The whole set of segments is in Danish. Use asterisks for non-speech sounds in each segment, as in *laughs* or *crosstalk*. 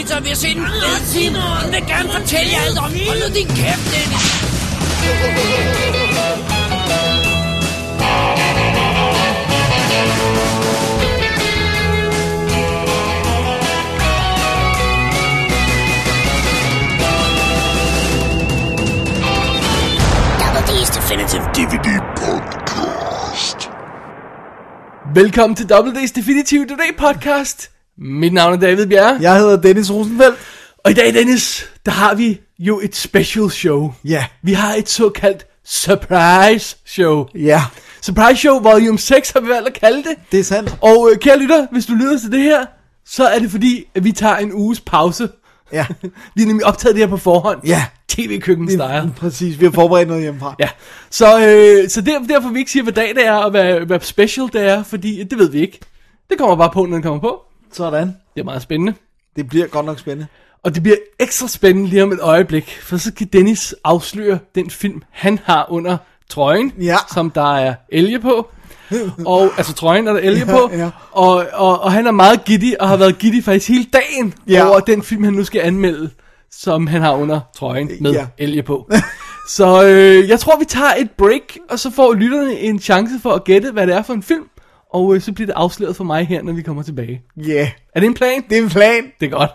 lige spise pizza, og vi har set en fed film. Hun vil gerne fortælle jer alt om. Hold nu din kæft, Dennis. Double D's Definitive DVD Podcast. Velkommen til WD's Definitive Today podcast. Mit navn er David Bjerre. Jeg hedder Dennis Rosenfeldt. Og i dag, Dennis, der har vi jo et special show. Ja. Vi har et såkaldt surprise show. Ja, Surprise show volume 6 har vi valgt at kalde det. det er sandt. Og øh, kære lytter, hvis du lytter til det her, så er det fordi, at vi tager en uges pause. Ja, *laughs* Vi har nemlig optaget det her på forhånd. Ja. TV-køkken style. præcis. Vi har forberedt noget hjemmefra. Ja, så, øh, så der, derfor vi ikke siger, hvad dag det er, og hvad, hvad special det er, fordi det ved vi ikke. Det kommer bare på, når det kommer på. Sådan. Det er meget spændende. Det bliver godt nok spændende. Og det bliver ekstra spændende lige om et øjeblik, for så kan Dennis afsløre den film, han har under trøjen, Ja. som der er elge på. Og, altså trøjen er der elge Ja, på. ja. Og, og, og han er meget giddy, og har været giddy faktisk hele dagen Ja. over den film, han nu skal anmelde, som han har under trøjen med Ja. elge på. så øh, jeg tror, vi tager et break, og så får lytterne en chance for at gætte, hvad det er for en film. Og øh, så bliver det afsløret for mig her, når vi kommer tilbage. Ja, yeah. Er det en plan? det er en plan. Det er godt.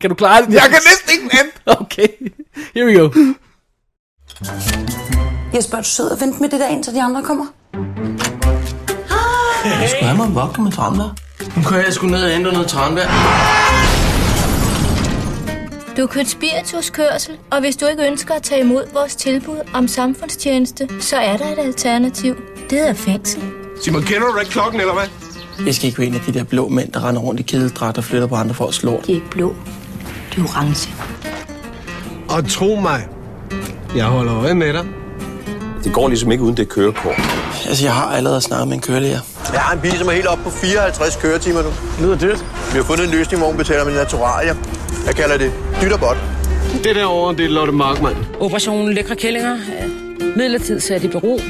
Kan du klare det? Jeg kan næsten ikke vente. *laughs* Okay, here we go. Jesper, er du sød og vente med det der, indtil de andre kommer? Jeg skulle have mig en vodka med tranbær. Nu kan jeg sgu ned og hente noget tranbær. Du har købt spirituskørsel, og hvis du ikke ønsker at tage imod vores tilbud om samfundstjeneste, så er der et alternativ. Det hedder fængsel. Simon, kender du ikke klokken, eller hvad? Jeg skal ikke være en af de der blå mænd, der render rundt i kedeldragt og flytter på andre for at slå. Det er ikke blå. Det er orange. Og tro mig, jeg holder øje med dig. Det går ligesom ikke uden det kørekort. Altså, jeg har allerede snakket med en kørelærer. Jeg har en bil, som er helt oppe på 54 køretimer nu. Lyder dyrt. Vi har fundet en løsning, hvor hun betaler med naturalier. Jeg kalder det dyt og godt. Det derovre, det er Lotte Markmann. Operationen Lækre Kællinger er midlertidigt sat i bero.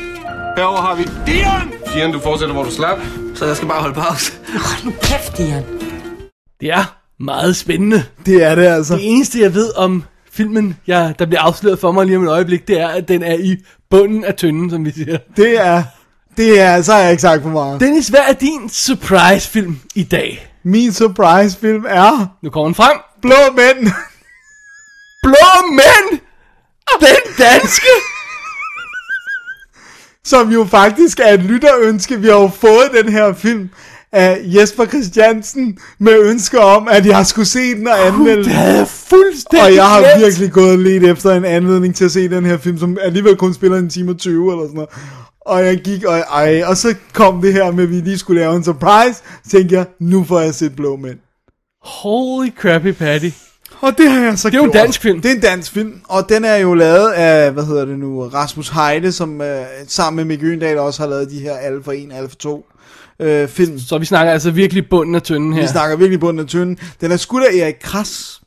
Herover har vi Dion! Dion, du fortsætter, hvor du slap. Så jeg skal bare holde pause. *laughs* Hold nu kæft, Dian. Det er meget spændende. Det er det altså. Det eneste, jeg ved om filmen, jeg, der bliver afsløret for mig lige om et øjeblik, det er, at den er i bunden af tynden, som vi siger. Det er, det er, så har jeg ikke sagt for meget. Dennis, hvad er din surprise-film i dag? Min surprise film er Nu kommer den frem. Blå Mænd. Blå mænd! Den danske! Som jo faktisk er et lytterønske. Vi har jo fået den her film af Jesper Christiansen med ønsker om, at jeg skulle se den og anmelde Det havde jeg fuldstændig Og jeg har glemt. virkelig gået lidt efter en anledning til at se den her film, som alligevel kun spiller en time og 20 eller sådan noget. Og jeg gik, og, ej, og så kom det her med, at vi lige skulle lave en surprise. Så tænkte jeg, nu får jeg set Blå Mænd. Holy crappy patty. Og det har jeg så Det er jo en dansk film. Det er en dansk film, og den er jo lavet af, hvad hedder det nu, Rasmus Heide, som øh, sammen med Mikke Øgendal også har lavet de her for 1, Alle for 2 øh, film. Så vi snakker altså virkelig bunden af tynden her. Vi snakker virkelig på den af tynden. Den er skudt af Erik Kras,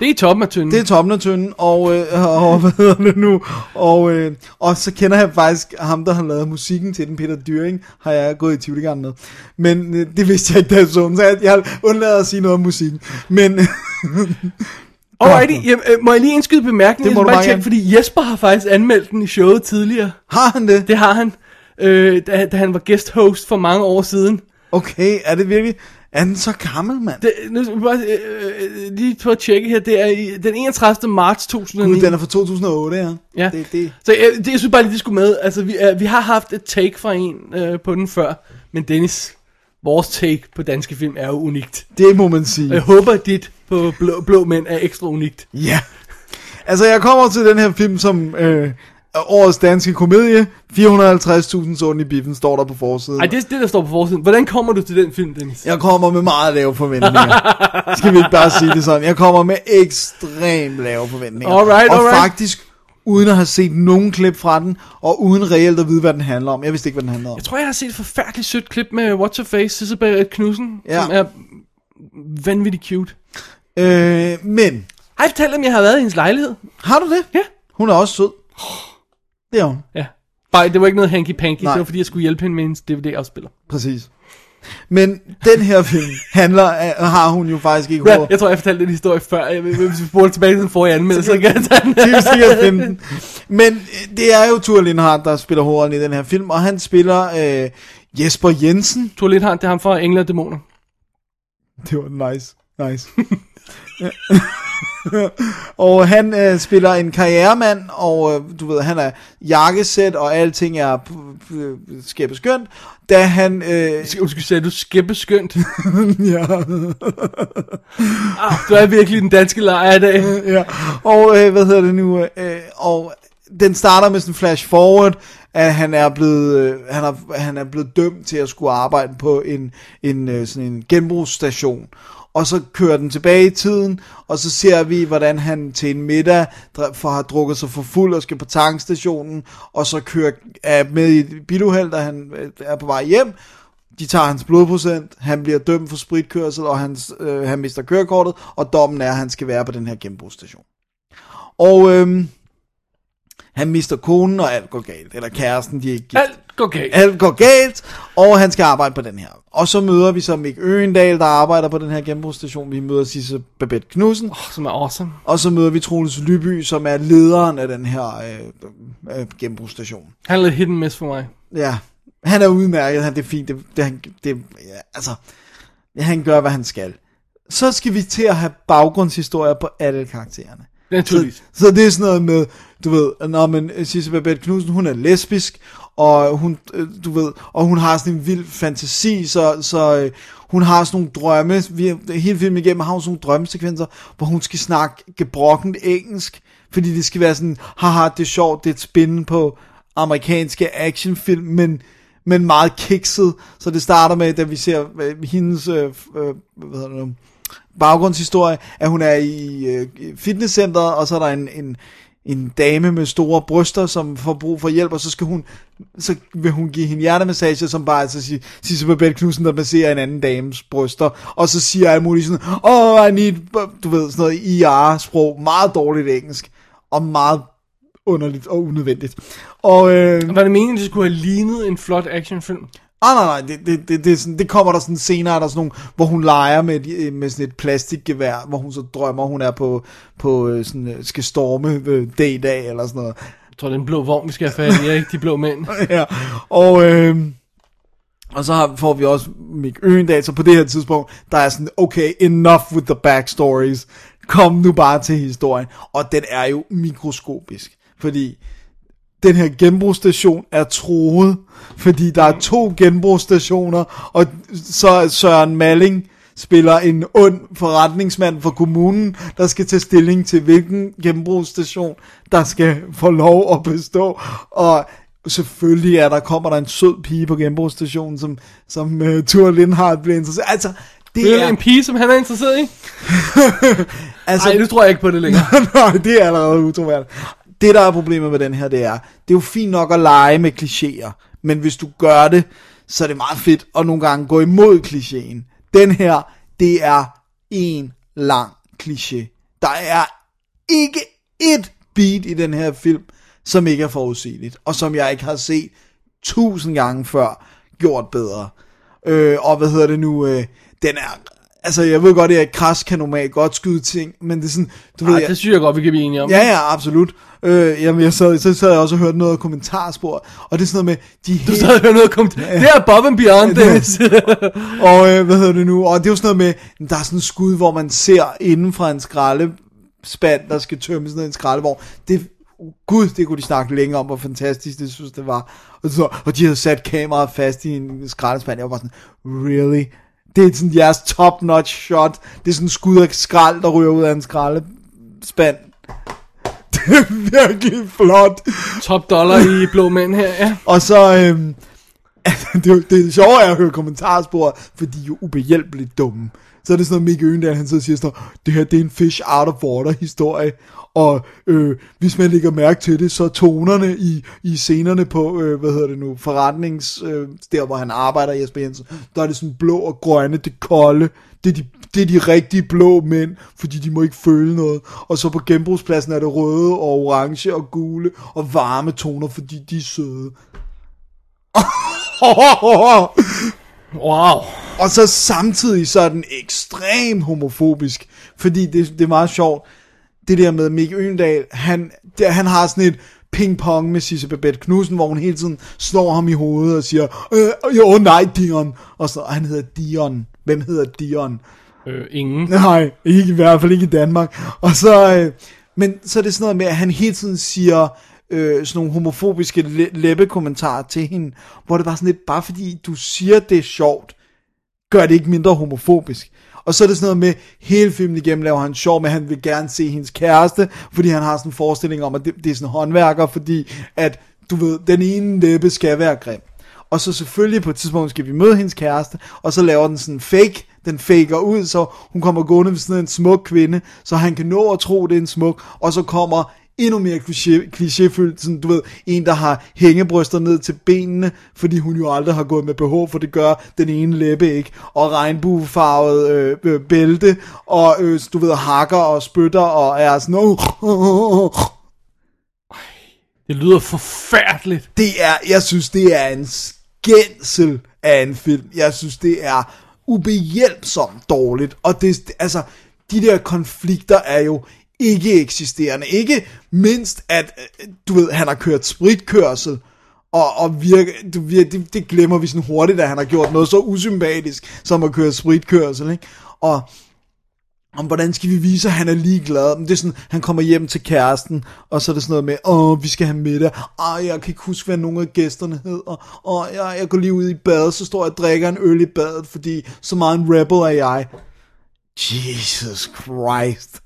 Det er toppen af tynden. Det er toppen af tynden, og, øh, og hvad hedder det nu, og, øh, og så kender jeg faktisk ham, der har lavet musikken til den, Peter Dyring, har jeg gået i tvivl med. Men øh, det vidste jeg ikke, da jeg så den, så jeg, jeg undlader at sige noget om musikken. Men *laughs* Alrighty, jamen, øh, må jeg lige indskyde bemærkning? Det må Jeg du bare tjekke. Fordi Jesper har faktisk anmeldt den i showet tidligere. har han det? Det har han, øh, da, da han var guest host for mange år siden. Okay, er det virkelig? Er den så gammel, mand? Det, nu bare øh, øh, lige på at tjekke her. Det er i, den 31. marts 2009. Gud, den er fra 2008, ja. Ja. Det, det. Så jeg, det, jeg synes bare lige, det skulle med. Altså, vi, øh, vi har haft et take fra en øh, på den før. Men Dennis, vores take på danske film er jo unikt. det må man Og sige. jeg håber, at dit på blå, blå mænd er ekstra unikt. Ja. Altså, jeg kommer til den her film som øh, årets danske komedie. 450.000 sådan i biffen, står der på forsiden. Ej, det er det, der står på forsiden. Hvordan kommer du til den film, Dennis? Jeg kommer med meget lave forventninger. Skal vi ikke bare sige det sådan? Jeg kommer med ekstremt lave forventninger. Alright, og alright. faktisk uden at have set nogen klip fra den, og uden reelt at vide, hvad den handler om. Jeg vidste ikke, hvad den handler om. Jeg tror, jeg har set et forfærdeligt sødt klip med What's Her Face, Isabel Knudsen, Ja. som er vanvittigt cute. Øh, men, Har jeg fortalt dem, jeg har været i hendes lejlighed? har du det? Ja. Hun er også sød. Det er hun, Ja. Bare, det var ikke noget hanky-panky, det Nej. var fordi, jeg skulle hjælpe hende med hendes DVD-afspiller. præcis. Men den her film handler, af- har hun jo faktisk ikke Ja, hoved. jeg tror, jeg fortalte den historie før. Jeg, hvis vi spoler tilbage til den forrige anmeldelse, så kan jeg tage den. Det sikkert finde den. Men øh, det er jo Thor Lindhardt, der spiller hovedrollen i den her film, og han spiller øh, Jesper Jensen. Thor Lindhardt, det er ham fra Engler og Dæmoner. Det var nice. Nice. *laughs* og han øh, spiller en karrieremand, og øh, du ved, han er jakkesæt, og alting er p- p- skæppe skønt. Da han... Øh, Undskyld, sagde du skæppeskønt? *laughs* ja. ah, du er virkelig den danske lejr i dag. *laughs* ja. Og øh, hvad hedder det nu? Øh, og den starter med sådan en flash forward, at han er blevet øh, han er, han er blevet dømt til at skulle arbejde på en en øh, sådan en genbrugsstation. Og så kører den tilbage i tiden, og så ser vi, hvordan han til en middag for har drukket sig for fuld og skal på tankstationen, og så kører er med i et biluheld, da han øh, er på vej hjem. De tager hans blodprocent, han bliver dømt for spritkørsel, og hans, øh, han mister kørekortet, og dommen er, at han skal være på den her genbrugsstation. Og øhm, han mister konen, og alt går galt. Eller kæresten, de er ikke gift. Alt går galt. Alt går galt, og han skal arbejde på den her. Og så møder vi så Mik Øgendal, der arbejder på den her genbrugsstation. Vi møder Sisse Babette Knudsen. Oh, som er awesome. Og så møder vi Troels Lyby, som er lederen af den her øh, øh, genbrugsstation. Han er lidt hidden miss for mig. Ja, han er udmærket, han, det er fint, det, det, han, det, ja, altså, han gør, hvad han skal. Så skal vi til at have baggrundshistorier på alle karaktererne. Naturligvis. Så, så det er sådan noget med, du ved, når man Sisse Babette Knudsen, hun er lesbisk, og hun, øh, du ved, og hun har sådan en vild fantasi, så, så øh, hun har sådan nogle drømme, vi, hele filmen igennem har hun sådan nogle drømmesekvenser, hvor hun skal snakke gebrokkent engelsk, fordi det skal være sådan, haha, det er sjovt, det er et spin på amerikanske actionfilm, men, men meget kikset, så det starter med, da vi ser øh, hendes, øh, øh, hvad hedder det nu, baggrundshistorie, at hun er i øh, fitnesscenteret, og så er der en, en, en dame med store bryster, som får brug for hjælp, og så skal hun, så vil hun give hende hjertemassage, som bare altså siger, Sisse Babette Knudsen, der masserer en anden dames bryster, og så siger alt muligt sådan, oh, I need, du ved, sådan noget IR-sprog, meget dårligt engelsk, og meget underligt og unødvendigt. Og, øh, Var det meningen, at det skulle have lignet en flot actionfilm? Ah, nej, nej, det, det, det, det, sådan, det kommer der sådan senere, der er sådan nogle, hvor hun leger med, et- med sådan et plastikgevær, hvor hun så drømmer, hun er på, på øh, sådan, øh, skal storme øh, D-dag eller sådan noget. Jeg tror, det er en blå vogn, vi skal have fat i, ikke? De blå mænd. *laughs* ja, og, øh, og så har, får vi også Mik Øgendal, så på det her tidspunkt, der er sådan, okay, enough with the backstories, kom nu bare til historien, og den er jo mikroskopisk, fordi den her genbrugsstation er troet, fordi der er to genbrugsstationer, og så er Søren Malling spiller en ond forretningsmand for kommunen, der skal tage stilling til, hvilken genbrugsstation, der skal få lov at bestå, og selvfølgelig er der, kommer der en sød pige på genbrugsstationen, som, som uh, Thor Lindhardt bliver interesseret. Altså, det Det er er... en pige, som han er interesseret i? *laughs* altså, Nej, nu tror jeg ikke på det længere. *laughs* Nej, det er allerede utroværdigt. Det, der er problemet med den her, det er, det er jo fint nok at lege med klichéer, men hvis du gør det, så er det meget fedt at nogle gange gå imod klichéen. Den her, det er en lang kliché. Der er ikke et beat i den her film, som ikke er forudsigeligt, og som jeg ikke har set tusind gange før gjort bedre. Øh, og hvad hedder det nu, øh, den er, altså jeg ved godt, at jeg kras kan normalt godt skyde ting, men det er sådan, du ved, jeg, det synes jeg godt, vi kan blive enige om. Ja, ja, absolut. Øh, jamen, jeg sad, så sad jeg også og hørte noget kommentarspor, og det er sådan noget med, de Du sad og hørte noget kom Det er above and beyond, Dennis. og øh, hvad hedder det nu, og det er jo sådan noget med, der er sådan en skud, hvor man ser inden fra en skraldespand, der skal tømmes ned i en skraldevogn. Det, gud, det kunne de snakke længe om, hvor fantastisk det synes det var. Og, så, og de havde sat kameraet fast i en skraldespand, jeg var bare sådan, really? Det er sådan jeres top-notch shot. Det er sådan skud af skrald, der ryger ud af en skraldespand. *laughs* Det er virkelig flot. Top dollar i blå mænd her, ja. Og så, øhm, *laughs* det, er det er sjovt at høre kommentarspor, for de er jo ubehjælpeligt dumme. Så er det sådan noget, Mikke Øgendal, han så siger sådan, det her det er en fish out of water historie, og øh, hvis man lægger mærke til det, så tonerne i, i scenerne på, øh, hvad hedder det nu, forretnings, øh, der hvor han arbejder, Jesper Jensen, der er det sådan blå og grønne, det kolde, det er, de, det er de rigtige blå mænd, fordi de må ikke føle noget. Og så på genbrugspladsen er det røde og orange og gule og varme toner, fordi de er søde. *laughs* Wow. Og så samtidig så er den ekstremt homofobisk, fordi det, det er meget sjovt, det der med Mick Øgendal, han, der, han har sådan et ping-pong med Sisse Babette Knudsen, hvor hun hele tiden slår ham i hovedet og siger, øh, jo nej Dion, og, så, og han hedder Dion. Hvem hedder Dion? Øh, ingen. Nej, ikke i hvert fald ikke i Danmark. Og så, øh, men så er det sådan noget med, at han hele tiden siger øh, sådan nogle homofobiske læbekommentarer til hende, hvor det var sådan lidt, bare fordi du siger, det er sjovt, gør det ikke mindre homofobisk. Og så er det sådan noget med, hele filmen igennem laver han sjov med, at han vil gerne se hendes kæreste, fordi han har sådan en forestilling om, at det, det er sådan en håndværker, fordi at, du ved, den ene læbe skal være grim. Og så selvfølgelig på et tidspunkt skal vi møde hendes kæreste, og så laver den sådan fake, den faker ud, så hun kommer gående ved sådan en smuk kvinde, så han kan nå at tro, det er en smuk, og så kommer endnu mere kliché, klichéfyldt, sådan, du ved, en, der har hængebryster ned til benene, fordi hun jo aldrig har gået med BH, for det gør den ene læbe ikke, og regnbuefarvet øh, øh, bælte, og øh, du ved, hakker og spytter, og er sådan, oh, oh, oh, oh. Det lyder forfærdeligt. Det er, jeg synes, det er en skændsel af en film. Jeg synes, det er ubehjælpsomt dårligt. Og det, altså, de der konflikter er jo ikke eksisterende. Ikke mindst, at øh, du ved, han har kørt spritkørsel, og, og virke, du, virke, det, det glemmer vi sådan hurtigt, at han har gjort noget så usympatisk, som at køre spritkørsel, ikke? Og om hvordan skal vi vise, at han er ligeglad. Men det er sådan, han kommer hjem til kæresten, og så er det sådan noget med, åh, vi skal have middag. Åh, jeg kan ikke huske, hvad nogle af gæsterne hedder. Åh, jeg, jeg går lige ud i bad, så står jeg og drikker en øl i badet, fordi så meget en rebel er jeg. Jesus Christ.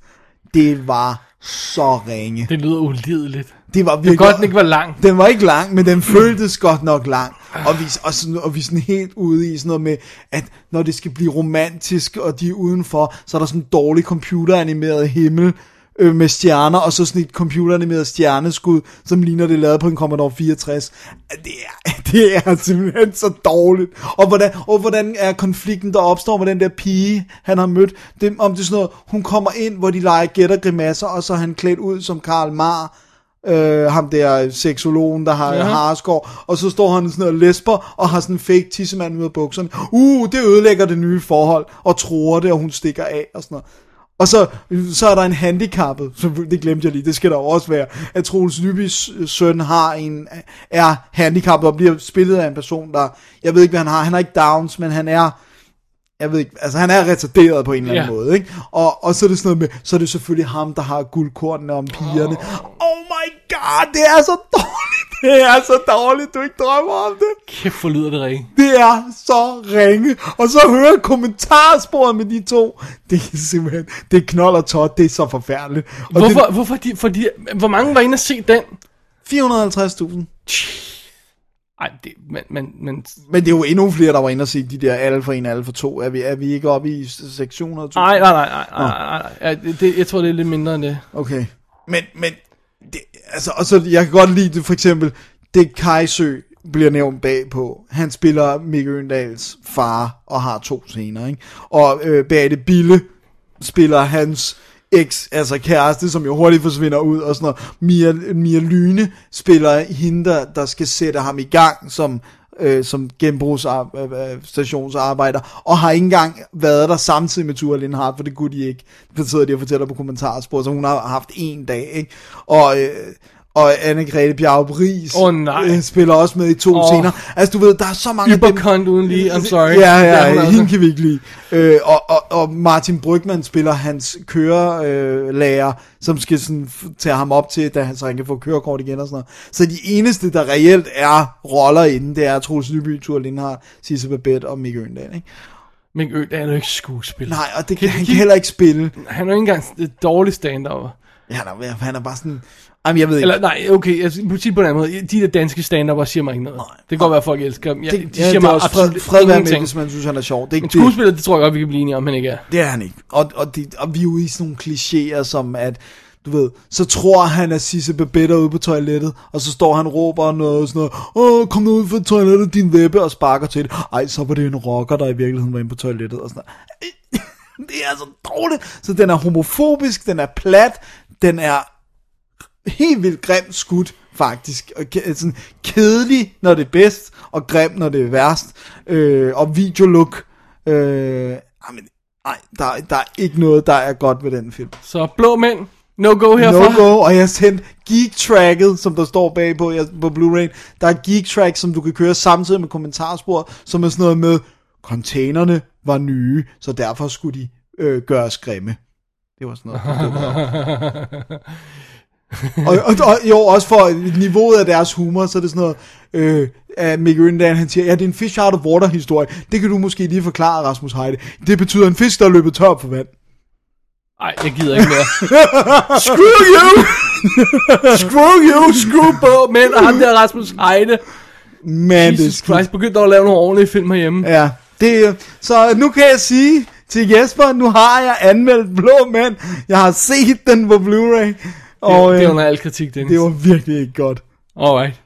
Det var så ringe. Det lyder ulideligt. Det var Det virkelig... godt, den ikke var lang. Den var ikke lang, men den føltes godt nok lang. Og vi, og, sådan, og vi er sådan helt ude i sådan noget med, at når det skal blive romantisk, og de er udenfor, så er der sådan en dårlig computeranimeret himmel øh, med stjerner, og så sådan et computeranimeret stjerneskud, som ligner det lavet på en Commodore 64. Det er, *laughs* det er simpelthen så dårligt. Og hvordan, og hvordan er konflikten, der opstår med den der pige, han har mødt? Det, om det er sådan noget, hun kommer ind, hvor de leger gætter grimasser, og så er han klædt ud som Karl Marr, øh, ham der seksologen, der har ja. harskår, og så står han sådan og lesber, og har sådan en fake tissemand ud af bukserne. Uh, det ødelægger det nye forhold, og tror det, og hun stikker af, og sådan noget. Og så, så er der en handicappet, så det glemte jeg lige, det skal der også være, at Troels Lybys søn har en, er handicappet og bliver spillet af en person, der, jeg ved ikke hvad han har, han har ikke Downs, men han er, jeg ved ikke, altså han er retarderet på en eller anden Ja. måde, ikke? Og, og så er det sådan noget med, så er det selvfølgelig ham, der har guldkortene om pigerne. Oh my god, det er så det er så dårligt, du ikke drømmer om det. Kæft, for lyder det ringe. Det er så ringe. Og så høre kommentarsporet med de to. Det er simpelthen, det er knold og tot, det er så forfærdeligt. Og Hvorfor, det... hvorfor de, fordi, hvor mange var inde og se den? Det, 450.000. Ej, det, men, men, men Men det er jo endnu flere, der var inde og se de der alle for en, alle for to. Er vi, er vi ikke oppe i 600.000? Nej, nej, nej, nej, nej, nej, det, jeg tror, det er lidt mindre end det. Okay. Men, men, det, altså, og så, jeg kan godt lide det, for eksempel, det Kajsø bliver nævnt bagpå. Han spiller Mikke Øndals far, og har to scener, ikke? Og øh, Beate Bille spiller hans eks, altså kæreste, som jo hurtigt forsvinder ud, og sådan noget. Mia, Mia Lyne spiller hende, der, der skal sætte ham i gang, som øh, som genbrugsstationsarbejder, øh, øh, og har ikke engang været der samtidig med Tua Lindhardt, for det kunne de ikke. Det sidder de og fortæller på kommentarspor, så hun har haft en dag, ikke? Og, øh, og Anne-Grethe Bjarup Ries Åh, nej. øh, spiller også med i to Åh. scener. Altså du ved, der er så mange af dem. Uden lige, I'm sorry. Ja, ja, ja hende kan vi ikke lide. Øh, og, og, og Martin Brygman spiller hans kørelærer, øh, lærer, som skal sådan tage ham op til, da han, så han kan få kørekort igen og sådan noget. Så de eneste, der reelt er roller inden, det er Troels Lyby, Tur Lindhardt, Sisse Babette og Mikke Øndal, ikke? Men Ø, det er jo ikke skuespiller. Nej, og det kan, han kan heller ikke spille. Han er jo ikke engang et dårligt stand-up. Ja, han er, han er bare sådan... Jamen, jeg ved ikke. Eller nej, okay, jeg sige på den anden måde. De der danske stand siger mig ikke noget. Det kan godt være, at folk elsker dem. Ja, det, de ja, siger det er mig også fred, fred være med, hvis man synes, han er sjov. Det er Men det. skuespiller, det tror jeg godt, vi kan blive enige om, han ikke er. Det er han ikke. Og, og, det, og vi er jo i sådan nogle klichéer, som at, du ved, så tror han, at Sisse Babette ude på toilettet, og så står han og råber noget, sådan noget, åh, kom nu ud fra toilettet, din læbe, og sparker til det. Ej, så var det en rocker, der i virkeligheden var inde på toilettet, og sådan noget. *laughs* Det er så dårligt. Så den er homofobisk, den er plat, den er helt vildt grimt skudt, faktisk. Og sådan kedelig, når det er bedst, og grim, når det er værst. Øh, og videolook. Øh, jamen, nej, der, der er ikke noget, der er godt ved den film. Så blå mænd, no go herfra. No go, og jeg har sendt geek-tracket, som der står bagpå jeg, på Blu-ray. Der er geek-track, som du kan køre samtidig med kommentarspor, som er sådan noget med, containerne var nye, så derfor skulle de øh, gøres grimme. Det var sådan noget. *laughs* *laughs* og, og, og, jo, også for niveauet af deres humor, så er det sådan noget, øh, at Mick Rindal, han siger, ja, det er en fish out of water historie. Det kan du måske lige forklare, Rasmus Heide. Det betyder en fisk, der er løbet tør for vand. Nej, jeg gider ikke mere. *laughs* Screw you! *laughs* screw you, screw på og ham der Rasmus Heide. Man, det Jesus Christ, begyndte at lave nogle ordentlige film herhjemme. Ja, det, så nu kan jeg sige til Jesper, nu har jeg anmeldt Blå Mænd. Jeg har set den på Blu-ray. Og, det, det er øh, under al kritik, Dennis. det var virkelig ikke godt. Alright.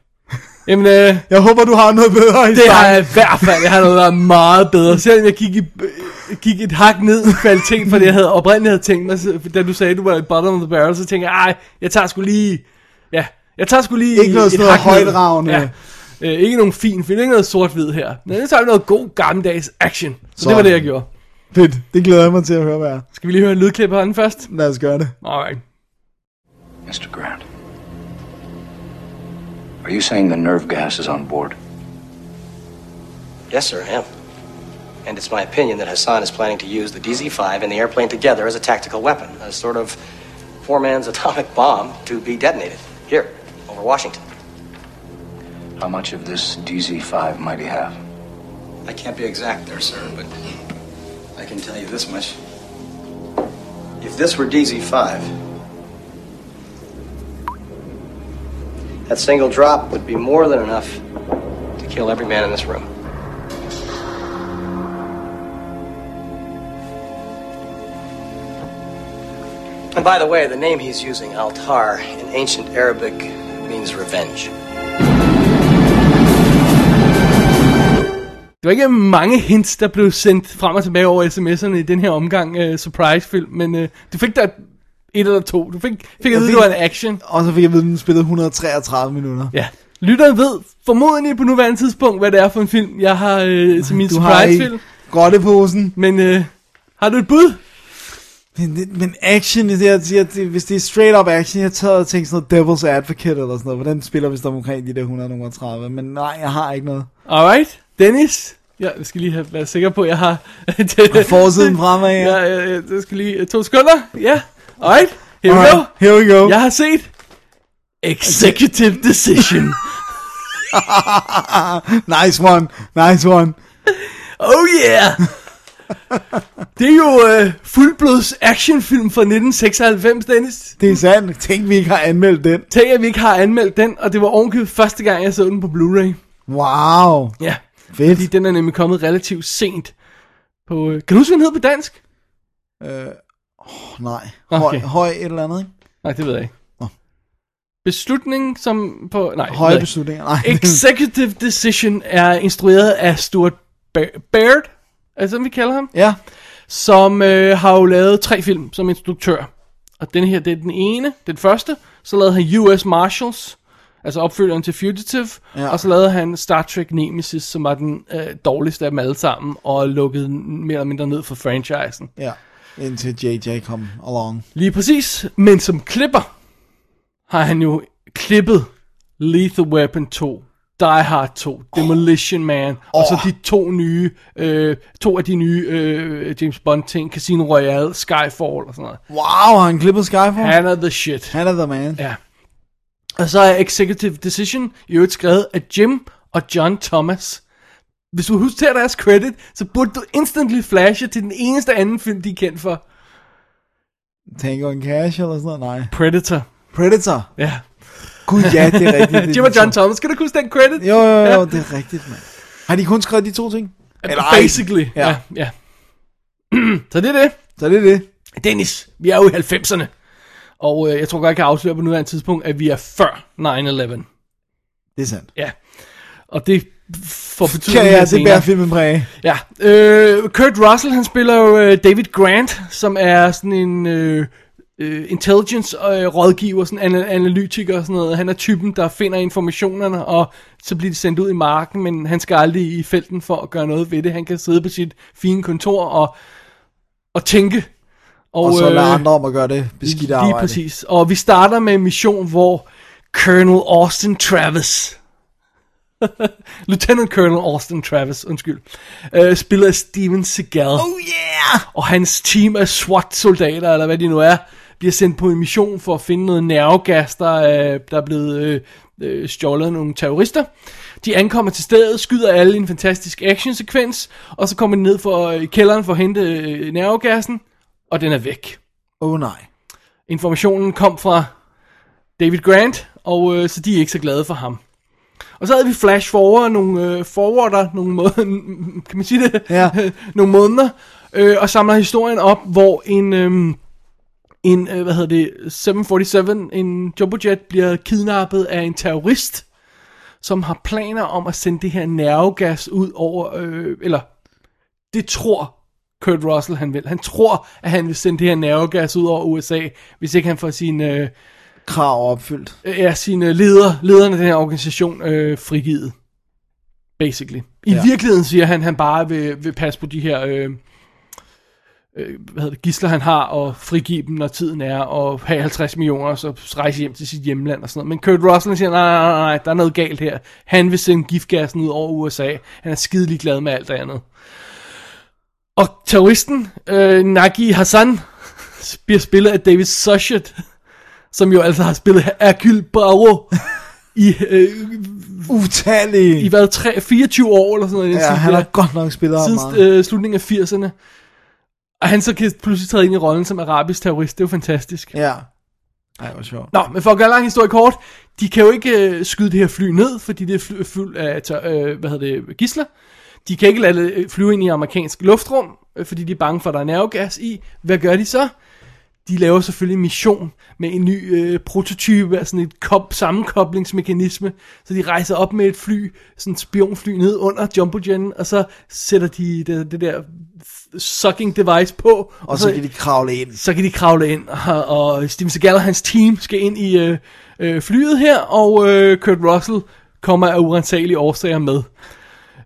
Jamen, øh, Jeg håber, du har noget bedre i det har jeg i hvert fald. Jeg har noget, der er meget bedre. Selvom jeg gik, i, gik et hak ned i kvalitet, for det jeg havde oprindeligt havde tænkt mig, da du sagde, at du var i bottom of the barrel, så tænkte jeg, ej, jeg tager sgu lige, ja, jeg tager sgu lige Ikke noget et sådan noget højdragende. Ja. Øh, ikke nogen fin film, ikke noget sort-hvid her. Men så er noget god gammeldags action. Så, så det var det, jeg gjorde. Fedt, det glæder jeg mig til at høre, hvad er. Skal vi lige høre en lydklip af den først? Lad os gøre det. Alright. Mr. Grant, are you saying the nerve gas is on board? Yes, sir, I am. And it's my opinion that Hassan is planning to use the DZ-5 and the airplane together as a tactical weapon, a sort of poor man's *laughs* atomic bomb to be detonated here over Washington. How much of this DZ-5 might he have? I can't be exact there, sir, but I can tell you this much. If this were DZ-5, that single drop would be more than enough to kill every man in this room. And by the way, the name he's using, Altar, in ancient Arabic means revenge. Det var ikke mange hints, der blev sendt frem og tilbage over sms'erne i den her omgang uh, surprise-film, men uh, du fik da et eller to. Du fik, fik at vide, det var en action. Og så fik jeg at vide, at den spillede 133 minutter. Ja. Lytteren ved formodentlig på nuværende tidspunkt, hvad det er for en film, jeg har uh, til min Du har ikke surprise-film. godteposen. Men uh, har du et bud? Men, men action, det, jeg, jeg, det, hvis det er straight up action, jeg tager og tænker sådan noget Devil's Advocate eller sådan noget, for den spiller vist omkring de der 130, men nej, jeg har ikke noget. Alright. Dennis? Ja, jeg skal lige have, være sikker på, at jeg har... Forsiden fremad, ja. *laughs* ja. ja, ja, det skal lige... To sekunder. Ja. Alright. Here we go. here we go. Jeg har set Executive Decision. *laughs* nice one, nice one. Oh yeah! det er jo uh, fuldblods actionfilm fra 1996, Dennis. Det er sandt. Tænk, vi ikke har anmeldt den. Tænk, at vi ikke har anmeldt den, og det var ovenkøbet første gang, jeg så den på Blu-ray. Wow. Ja, Fedt. fordi den er nemlig kommet relativt sent. På, uh, kan du huske, hvad den hed på dansk? Øh, oh, nej. Høj, Okay. høj et eller andet, ikke? Nej, det ved jeg ikke. Nå. Beslutning som på... Nej, det Høje ikke. beslutninger. Nej. *laughs* Executive Decision er instrueret af Stuart Ba- Baird, altså som vi kalder ham, ja. som øh, har jo lavet tre film som instruktør. Og den her, det er den ene, den første. Så lavede han US Marshals, altså opfølgeren til Fugitive. Ja. Og så lavede han Star Trek Nemesis, som var den øh, dårligste af dem alle sammen, og lukkede mere eller mindre ned for franchisen. Ja. Indtil JJ kom along. Lige præcis. Men som klipper har han jo klippet Lethal Weapon 2, Die Hard 2, Demolition Man, og så de to nye, øh, to af de nye øh, James Bond ting, Casino Royale, Skyfall og sådan noget. Wow, har han klippet Skyfall? Han er the shit. Han er the man. Ja. Og så er Executive Decision i øvrigt skrevet af Jim og John Thomas. Hvis du husker deres credit, så burde du instantly flashe til den eneste anden film, de er kendt for. Tango and Cash eller sådan noget? Nej. Predator. Predator. Ja. Gud ja, det er rigtigt. *laughs* Det Jim og John. Thomas, skal du huske den credit? Jo, jo, jo, Ja. det er rigtigt, mand. Har de kun skrevet de to ting? Eller ej. Basically, ja. Ja. ja, ja. *clears throat* så det er det. Så det er det. Dennis, vi er jo i 90'erne. Og øh, jeg tror godt, jeg kan afsløre på nuværende tidspunkt, at vi er før 9-11. Det er sandt. Ja. Og det får betydning Ja, ja, det bærer filmen præg. Ja, øh, Kurt Russell, han spiller jo øh, David Grant, som er sådan en øh, øh, intelligence øh, rådgiver, sådan an- analytiker og sådan noget. Han er typen, der finder informationerne, og så bliver de sendt ud i marken, men han skal aldrig i felten for at gøre noget ved det. Han kan sidde på sit fine kontor og, og tænke. Og, og så lade andre om at gøre det beskidte Lige arbejde. præcis. Og vi starter med en mission, hvor Colonel Austin Travis, *laughs* Lieutenant Colonel Austin Travis, undskyld, øh, spiller Steven Seagal. Oh yeah! Og hans team af SWAT-soldater, eller hvad de nu er, bliver sendt på en mission for at finde noget nervegas, der er, der er blevet øh, øh, stjålet af nogle terrorister. De ankommer til stedet, skyder alle en fantastisk actionsekvens, og så kommer de ned for, i kælderen for at hente øh, nervegassen, og den er væk. Oh nej. Informationen kom fra David Grant, og øh, så de er ikke så glade for ham. Og så havde vi flash forward, nogle øh, forwarder, nogle måneder, *laughs* kan man sige det? Ja. *laughs* nogle måneder, øh, og samler historien op, hvor en, øh, en øh, hvad hedder det, 747, en jumbojet bliver kidnappet af en terrorist, som har planer om at sende det her nervegas ud over, øh, eller det tror Kurt Russell, han vil. Han tror, at han vil sende det her nervegas ud over USA, hvis ikke han får sin, øh, Krav opfyldt. øh, ja, sine leder, lederne af den her organisation øh, frigivet. Basically. I Ja. virkeligheden siger han, han bare vil, vil passe på de her øh, øh, hvad hedder det, gisler, han har, og frigive dem, når tiden er, og have 50 millioner, og så rejse hjem til sit hjemland og sådan noget. Men Kurt Russell siger, nej, nej, nej, nej, der er noget galt her. Han vil sende giftgassen ud over USA. Han er skidelig glad med alt det andet. Og terroristen, øh, Nagi Hassan, *laughs* bliver spillet af David Suchet, som jo altså har spillet Hercule Poirot i, øh, Utallige. i hvad, 3, 24 år eller sådan noget. Ja, han har godt nok spillet Siden meget. øh, slutningen af 80'erne. Og han så kan pludselig træde ind i rollen som arabisk terrorist. Det er jo fantastisk. Ja. Ej, hvor sjovt. Nå, men for at gøre lang historie kort, de kan jo ikke øh, skyde det her fly ned, fordi det er fly, fuld af øh, hvad hedder det, gisler. De kan ikke lade det øh, flyve ind i amerikansk luftrum, øh, fordi de er bange for, at der er nervegas i. Hvad gør de så? De laver selvfølgelig en mission med en ny øh, prototype af sådan et kop, sammenkoblingsmekanisme. Så de rejser op med et fly, sådan et spionfly ned under Jumbo og så sætter de det, det der sucking device på. Og så kan de kravle ind. så kan de kravle ind, og, og Steven Seagal og hans team skal ind i øh, øh, flyet her, og øh, Kurt Russell kommer af urensagelige årsager med.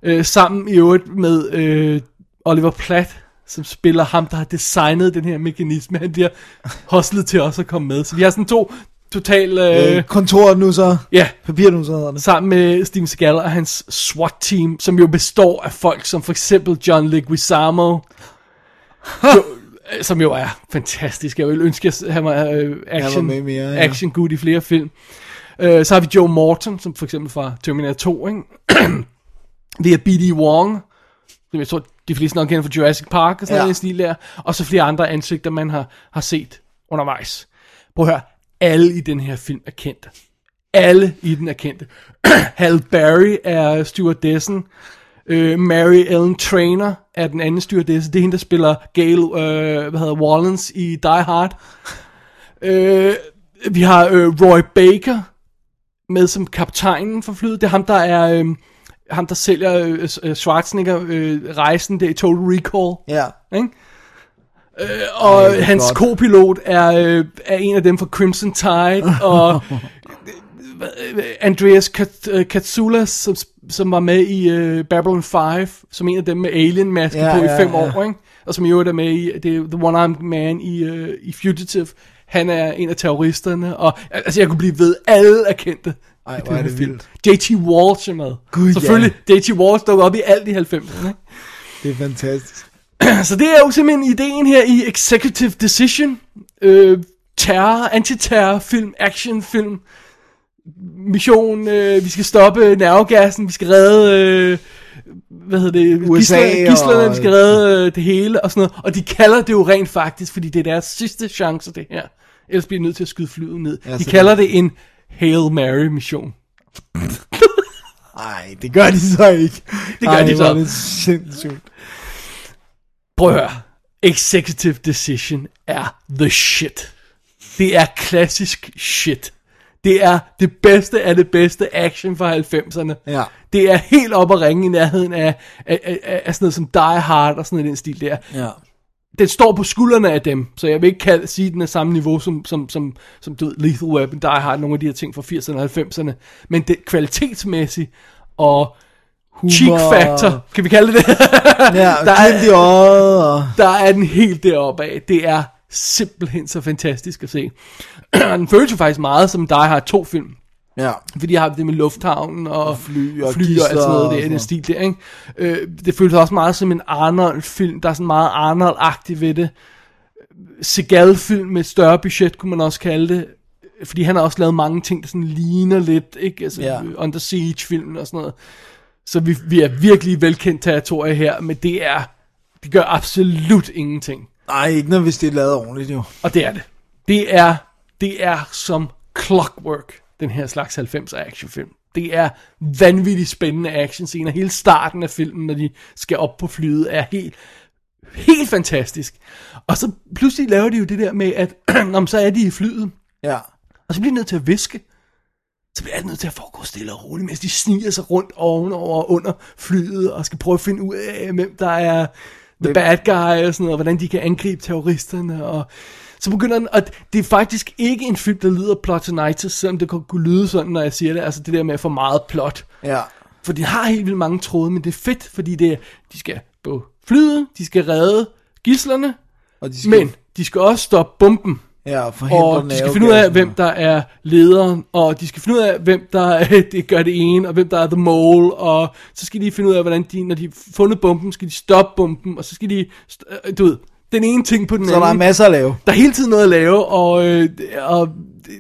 Øh, sammen i øvrigt med øh, Oliver Platt, som spiller ham, der har designet den her mekanisme. Han bliver hostlet til også at komme med. Så vi har sådan to total... Øh, Øh, kontoret nu så. ja, Papir nu så hedder det. sammen med Steven Seagal og hans SWAT-team, som jo består af folk som for eksempel John Leguizamo, jo, øh, som jo er fantastisk. Jeg vil ønske, at han var øh, action, med mere, ja. action good i flere film. Øh, så har vi Joe Morton, som for eksempel fra Terminator 2, ikke? Vi har B.D. Wong, som jeg tror, de fleste nok kender fra Jurassic Park og sådan Ja. noget stil der. Og så flere andre ansigter, man har, har set undervejs. Prøv at høre, alle i den her film er kendte. Alle i den er kendte. *clears throat* Halle Berry er stewardessen. Øh, Mary Ellen Trainer er den anden stewardesse. Det er hende, der spiller Gail øh, hvad hedder, Wallens i Die Hard. Øh, vi har øh, Roy Baker med som kaptajnen for flyet. Det er ham, der er... Øh, ham, der sælger øh, øh, Schwarzenegger øh, rejsen der i Total Recall. Ja. Ikke? Øh, og Ej, hans kopilot er, øh, er en af dem fra Crimson Tide, *laughs* og øh, Andreas Kat, Katsoulas, som, som var med i øh, Babylon 5, som en af dem med alien-maske Ja, ja, på ja, i fem ja. år, ikke? og som i øvrigt er med i det er The One-Armed Man i, øh, i Fugitive. Han er en af terroristerne, og altså jeg kunne blive ved, alle er kendte. Ej, hvor er det film. vildt. J.T. Walsh er med. Gud, Selvfølgelig, J.T. Walsh dukker op i alt i 90'erne. Ikke? Det er fantastisk. *clears throat* Så det er jo simpelthen ideen her i Executive Decision. Øh, terror, antiterrorfilm, actionfilm, mission, øh, vi skal stoppe nervegassen, vi skal redde, øh, hvad hedder det, USA gisler, gislerne, og- vi skal redde øh, det hele og sådan noget. Og de kalder det jo rent faktisk, fordi det er deres sidste chance det her. Ellers bliver de nødt til at skyde flyet ned. Ja, de kalder det en Hail Mary mission. Nej, det gør de så ikke. Det gør Ej, de så. er det sindssygt. Prøv at høre. Executive Decision er the shit. Det er klassisk shit. Det er det bedste af det bedste action fra 90'erne. Ja. Det er helt op at ringe i nærheden af, af, af, af sådan noget som Die Hard og sådan noget den stil der. Ja. Den står på skuldrene af dem, så jeg vil ikke kalde, sige, at den er samme niveau som, som, som, som du ved, Lethal Weapon, Die Hard, nogle af de her ting fra 80'erne og 90'erne, men det kvalitetsmæssigt og cheek factor, kan vi kalde det? *laughs* Ja, der, glimt i øjet, og... der er den helt deroppe af. Det er simpelthen så fantastisk at se. *clears throat* den føles jo faktisk meget som Die Hard 2 film. Ja. Fordi jeg har det med lufthavnen og, Og fly og fly og gidsler alt sådan noget, og det er den stil der, ikke? Øh, det føles også meget som en Arnold-film, der er sådan meget Arnold-agtig ved det. Seagal-film med et større budget, kunne man også kalde det. Fordi han har også lavet mange ting, der sådan ligner lidt, ikke? Altså, Ja. Under Siege-filmen og sådan noget. Så vi, vi er virkelig velkendt territorie her, men det er, det gør absolut ingenting. Nej, ikke når hvis det er lavet ordentligt, jo. Og det er det. Det er, det er som clockwork, den her slags 90'er actionfilm. Det er vanvittigt spændende actionscener. Hele starten af filmen, når de skal op på flyet, er helt, helt fantastisk. Og så pludselig laver de jo det der med, at *clears throat* når så er de i flyet, Ja. og så bliver de nødt til at viske. Så bliver det nødt til at foregå stille og roligt, mens de sniger sig rundt ovenover og under flyet, og skal prøve at finde ud af, hvem der er the bad guy, og sådan noget, og hvordan de kan angribe terroristerne, og så begynder den, og det er faktisk ikke en film, der lyder plotinitis, selvom det kunne lyde sådan, når jeg siger det, altså det der med at få meget plot. Ja. For de har helt vildt mange tråde, men det er fedt, fordi det de skal på flyet, de skal redde gislerne, Og de skal, men de skal også stoppe bomben. Ja, og Og de skal finde ud af, hvem der er lederen, og de skal finde ud af, hvem der *laughs* det gør det ene, og hvem der er the mole, og så skal de finde ud af, hvordan de, når de har fundet bomben, skal de stoppe bomben, og så skal de, øh, du ved, den ene ting på den Så anden. der er masser at lave. Der er hele tiden noget at lave, og, øh, og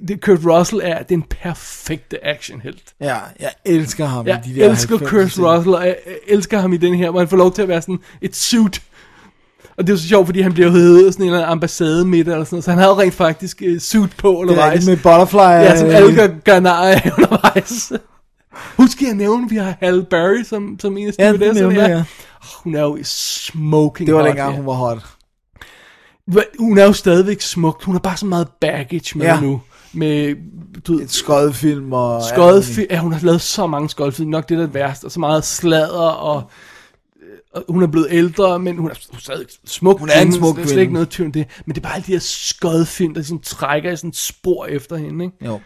det, Kurt Russell er den perfekte actionhelt. Ja, jeg elsker ham Jeg i de der elsker 90'er Kurt. Russell, og jeg jeg elsker ham i den her, hvor han får lov til at være sådan et suit. Og det er jo så sjovt, fordi han bliver hævet sådan en eller anden ambassade midt eller sådan noget, så han havde rent faktisk uh, suit på Det er undervejs. med butterfly. Ja, som øh, alle gør, gør af *laughs* undervejs. Husk jeg nævne, at vi har Halle Berry som, som en af Ja, det stewardesserne nævner her. jeg. Oh, hun er jo smoking Det var dengang, ja. hun var hot. Hun er jo stadigvæk smukt. Hun har bare så meget baggage med Ja. ja. nu. Med, du ved, Et skodfilm og... skodfilm. Ja, hun har lavet så mange skodfilm. Nok det, der er det værste. Og så meget sladder, og, og hun er blevet ældre, men hun er, stadig smuk. Hun er en kvinde, smuk er slet kvinde. ikke noget tvivl det. Men det er bare alle de her skodfilm, der ligesom trækker i sådan et spor efter hende, ikke? Jo.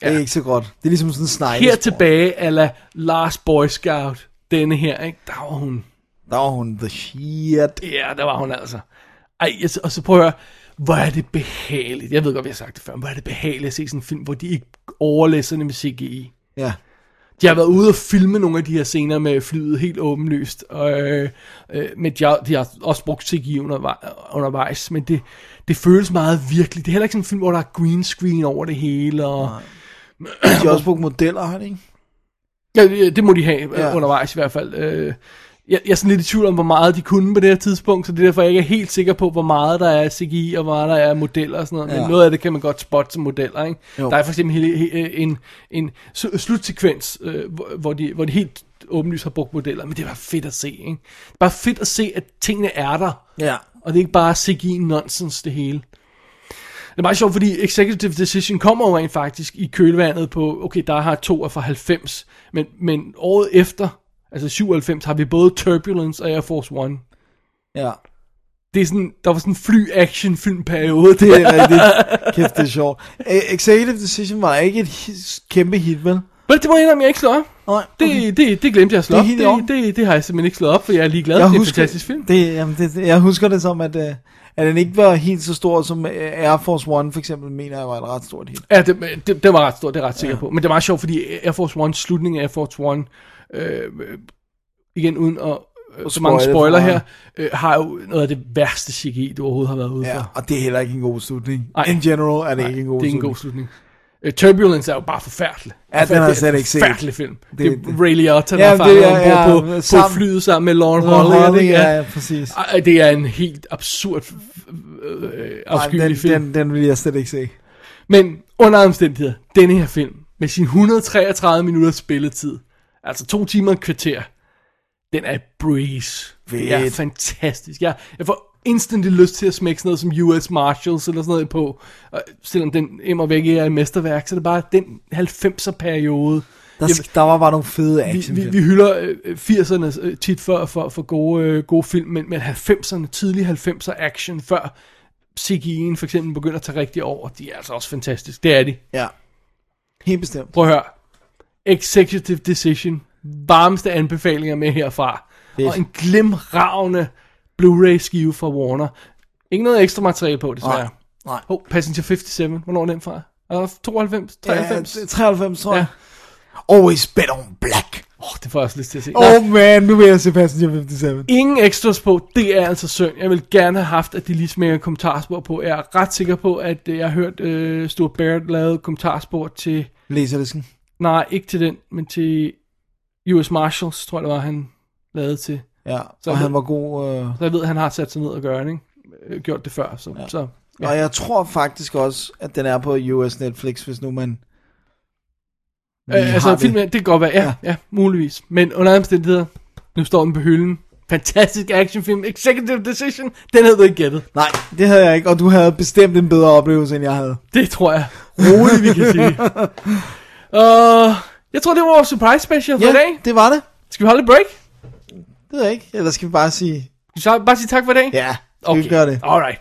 Det er ikke så godt. Det er ligesom sådan en snegle. Her tilbage, ala Last Boy Scout, denne her, ikke? Der var hun, Der var hun the shit. ja, der var hun altså. Ej, jeg, og så prøver jeg, hvor er det behageligt. Jeg ved godt, vi har sagt det før, men hvor er det behageligt at se sådan en film, hvor de ikke overlæser med CGI. Ja. De har været ude og filme nogle af de her scener med flyet helt åbenlyst, og, øh, øh, men de har, de har også brugt CGI undervej, undervejs, men det, det føles meget virkeligt. Det er heller ikke sådan en film, hvor der er green screen over det hele, og De har også brugt modeller, har de ikke? ja, det det må de have ja. undervejs i hvert fald. Øh, jeg, jeg er sådan lidt i tvivl om, hvor meget de kunne på det her tidspunkt, så det er derfor, jeg ikke er helt sikker på, hvor meget der er CGI, og hvor meget der er modeller og sådan noget. Men Ja. noget af det kan man godt spotte som modeller, ikke? Jo. Der er for eksempel he, en, en sl- slutsekvens, øh, hvor, de, hvor de helt åbenlyst har brugt modeller, men det bare fedt at se, ikke? Det bare fedt at se, at tingene er der, Ja. og det er ikke bare CGI-nonsens det hele. Det er meget sjovt, fordi Executive Decision kommer jo rent faktisk i kølvandet på, okay, der har to er fra 90, men, men året efter, altså 97, har vi både Turbulence og Air Force One. Ja. Det er sådan, der var sådan en fly-action-film-periode. Det er rigtigt. Kæft, det er sjovt. Eh, Executive Decision var ikke et kæmpe hit, vel? Men det må jeg indrømme, jeg ikke slå op. Nej, Det, det, det glemte jeg at slå Det op. Det, orden. det, det, har jeg simpelthen ikke slået op, for jeg er ligeglad. Jeg det er en husker, fantastisk film. Det, jamen, det, det, jeg husker det som, at, uh, at den ikke var helt så stor som eh, Air Force One, for eksempel, mener jeg var et ret stort hit. Ja, det, det, det var ret stort, det er jeg ret sikker ja. på. Men det var sjovt, fordi Air Force One, slutningen af Air Force One, øh, igen uden at øh, så mange spoiler her, øh, har jo noget af det værste CGI, du overhovedet har været ude Ja, for. og det er heller ikke en god slutning. Nej. In general er det Nej, ikke en god det er ikke en slutning. god slutning. Uh, Turbulence er jo bare forfærdelig. Ja, den har jeg Det er slet ikke set. Forfærdelig film. Det, Det- det er Ray Liotta, der Ja, ja, det ombord ja, på, på sammen- flyet sammen med Lauren Holly. Ja, ja, præcis. Det er en helt absurd, øh, afskyelig den, film. den, den vil jeg slet ikke se. Men under omstændigheder, denne her film, med sin 133 minutters spilletid, altså to timer og kvarter, den er breeze. Det er fantastisk. Jeg, jeg får instantly lyst til at smække sådan noget som US Marshals eller sådan noget på. Og selvom den immer væk er et mesterværk, så er det bare den 90'er periode Der, sk- der var bare nogle fede vi, action vi, vi hylder øh, 80'erne øh, tit for, for, for gode, øh, gode film, men, men 90'erne, tidlige 90'er action, før CGI'en for eksempel begynder at tage rigtig over, de er altså også fantastiske. Det er de. Ja. Helt bestemt. Prøv at høre. Executive Decision. Varmeste anbefalinger med herfra. Fedt. Og en glimragende Blu-ray skive fra Warner. Ikke noget ekstra materiale på, desværre. Nej, nej. Oh, Passenger 57. Hvornår er den fra? Er der 92? 93? Ja, 93, tror jeg. Ja. Always bet on black. Åh, oh, det får jeg også lyst til at se. Oh man, nu vil jeg se Passenger 57. Ingen extras på, det er altså synd. Jeg vil gerne have haft, at de lige smækker kommentarspor på. Jeg er ret sikker på, at øh, jeg har hørt uh, Stuart Barrett lave kommentarspor til... Læserlisten. Nej, ikke til den, men til US Marshals, tror jeg det var, han lavede til. Ja, Så og han ved- var god. Øh... Så jeg ved, at han har sat sig ned og gøre det, ikke? Øh, Gjort det før, så... Ja. så Ja. Og jeg tror faktisk også, at den er på US Netflix, hvis nu man... lige øh, altså, har filmen, det kan godt være, ja, ja, ja, muligvis. Men under omstændigheder, nu står den på hylden. Fantastisk actionfilm, Executive Decision, den havde du ikke gættet. Nej, det havde jeg ikke, og du havde bestemt en bedre oplevelse, end jeg havde. Det tror jeg roligt, vi kan sige. *laughs* Og jeg tror, det var vores surprise special for Ja, i dag. det var det. Skal vi holde et break? Det ved jeg ikke. Eller skal vi bare sige... Vi bare sige tak for i dag? Ja, skal vi gøre det? Alright.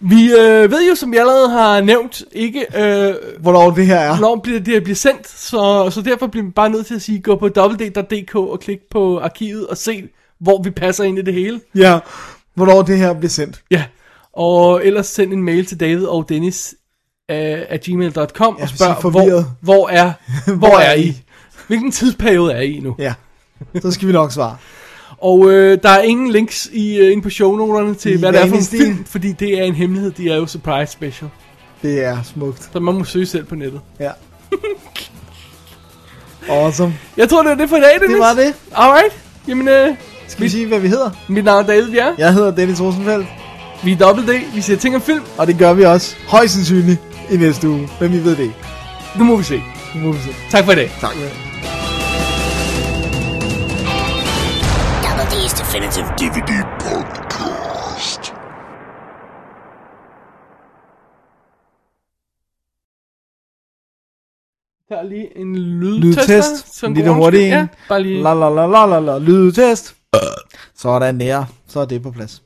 Vi øh, ved jo, som jeg allerede har nævnt, ikke øh, Hvornår det her er. hvornår bliver, det her bliver sendt, så, så derfor bliver vi bare nødt til at sige, gå på www.dk og klik på arkivet og se, hvor vi passer ind i det hele. Ja, hvornår det her bliver sendt. Ja, og ellers send en mail til David og Dennis at gmail.com og vil spørg, sige hvor, hvor, er, hvor er I? Hvilken tidsperiode er I nu? Ja, så skal vi nok svare. Og øh, der er ingen links i, øh, inde på shownoterne til, I hvad det er for en stil. film, fordi det er en hemmelighed. De er jo surprise special. Det er smukt. Så man må søge selv på nettet. Ja. Awesome. Jeg tror, det var det for i dag, Dennis. Det var det. Alright. Jamen, øh, Skal vi sige, hvad vi hedder? mit navn er David Bjerre. Jeg hedder Dennis Rosenfeldt, Vi er Double D. Vi ser ting om film. og det gør vi også højst sandsynligt i næste uge. Men vi ved det ikke. Nu må vi se. Nu må vi se. Tak for i dag. Tak for det. Double D's Definitive DVD Podcast. Der er lige en lydtest. Lydtest. En lille hurtig en. Ja, bare lige. La la la la la la. Lydtest. Sådan der. Så er det på plads.